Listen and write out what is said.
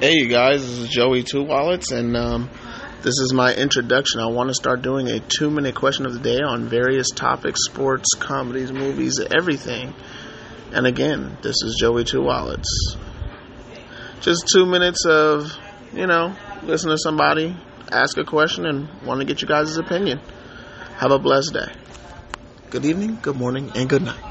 Hey, you guys, this is Joey Two Wallets, and um, this is my introduction. I want to start doing a two minute question of the day on various topics sports, comedies, movies, everything. And again, this is Joey Two Wallets. Just two minutes of, you know, listen to somebody, ask a question, and want to get you guys' opinion. Have a blessed day. Good evening, good morning, and good night.